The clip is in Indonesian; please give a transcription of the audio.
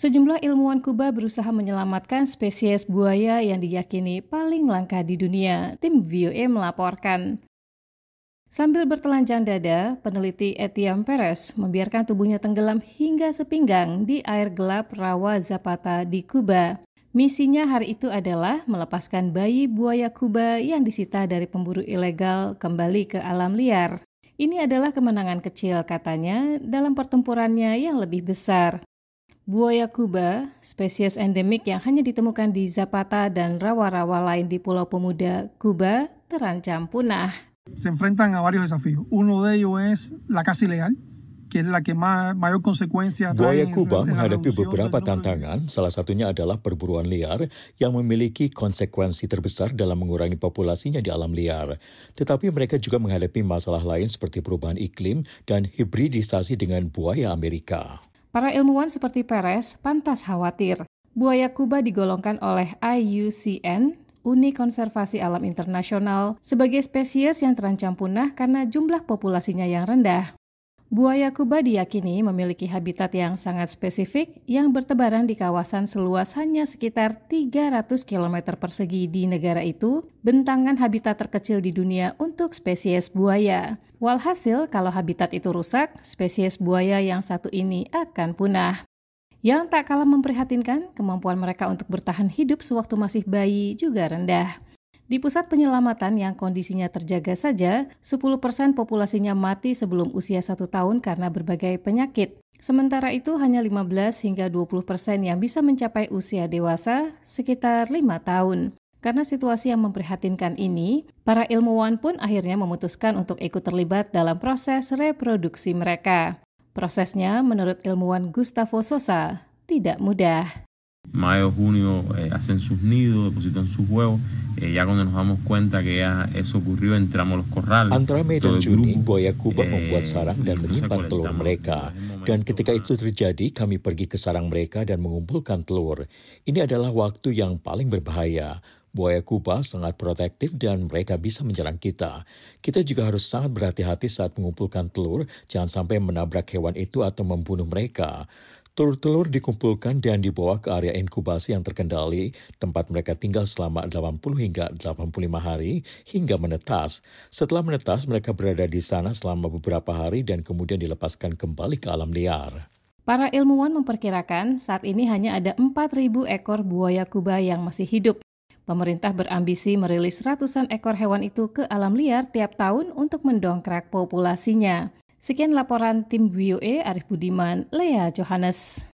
Sejumlah ilmuwan Kuba berusaha menyelamatkan spesies buaya yang diyakini paling langka di dunia, tim VOA melaporkan. Sambil bertelanjang dada, peneliti Etienne Perez membiarkan tubuhnya tenggelam hingga sepinggang di air gelap rawa Zapata di Kuba. Misinya hari itu adalah melepaskan bayi buaya Kuba yang disita dari pemburu ilegal kembali ke alam liar. Ini adalah kemenangan kecil katanya dalam pertempurannya yang lebih besar. Buaya Kuba, spesies endemik yang hanya ditemukan di Zapata dan rawa-rawa lain di Pulau Pemuda, Kuba, terancam punah. Se enfrentan a varios desafíos. Uno de ellos es la caza ilegal, que es la que más, mayor consecuencia Buaya Kuba menghadapi beberapa tantangan, salah satunya adalah perburuan liar yang memiliki konsekuensi terbesar dalam mengurangi populasinya di alam liar. Tetapi mereka juga menghadapi masalah lain seperti perubahan iklim dan hibridisasi dengan buaya Amerika. Para ilmuwan seperti Perez pantas khawatir. Buaya Kuba digolongkan oleh IUCN, Uni Konservasi Alam Internasional, sebagai spesies yang terancam punah karena jumlah populasinya yang rendah. Buaya Kuba diyakini memiliki habitat yang sangat spesifik yang bertebaran di kawasan seluas hanya sekitar 300 km persegi di negara itu, bentangan habitat terkecil di dunia untuk spesies buaya. Walhasil, kalau habitat itu rusak, spesies buaya yang satu ini akan punah. Yang tak kalah memprihatinkan, kemampuan mereka untuk bertahan hidup sewaktu masih bayi juga rendah. Di pusat penyelamatan yang kondisinya terjaga saja, 10% populasinya mati sebelum usia satu tahun karena berbagai penyakit. Sementara itu hanya 15 hingga 20 persen yang bisa mencapai usia dewasa, sekitar lima tahun. Karena situasi yang memprihatinkan ini, para ilmuwan pun akhirnya memutuskan untuk ikut terlibat dalam proses reproduksi mereka. Prosesnya, menurut ilmuwan Gustavo Sosa, tidak mudah. Mayo, junio eh, hacen sus nidos, depositan sus huevos. Eh, ya cuando nos damos cuenta que ya eso ocurrió, entramos los corrales. Antara Mei dan Juni, buaya Kuba eh, membuat sarang dan menyimpan telur mereka. Dan ketika itu terjadi, kami pergi ke sarang mereka dan mengumpulkan telur. Ini adalah waktu yang paling berbahaya. Buaya Kuba sangat protektif dan mereka bisa menyerang kita. Kita juga harus sangat berhati-hati saat mengumpulkan telur, jangan sampai menabrak hewan itu atau membunuh mereka. Telur-telur dikumpulkan dan dibawa ke area inkubasi yang terkendali, tempat mereka tinggal selama 80 hingga 85 hari hingga menetas. Setelah menetas, mereka berada di sana selama beberapa hari dan kemudian dilepaskan kembali ke alam liar. Para ilmuwan memperkirakan saat ini hanya ada 4.000 ekor buaya kuba yang masih hidup. Pemerintah berambisi merilis ratusan ekor hewan itu ke alam liar tiap tahun untuk mendongkrak populasinya. Sekian laporan tim VOA Arif Budiman, Lea Johannes.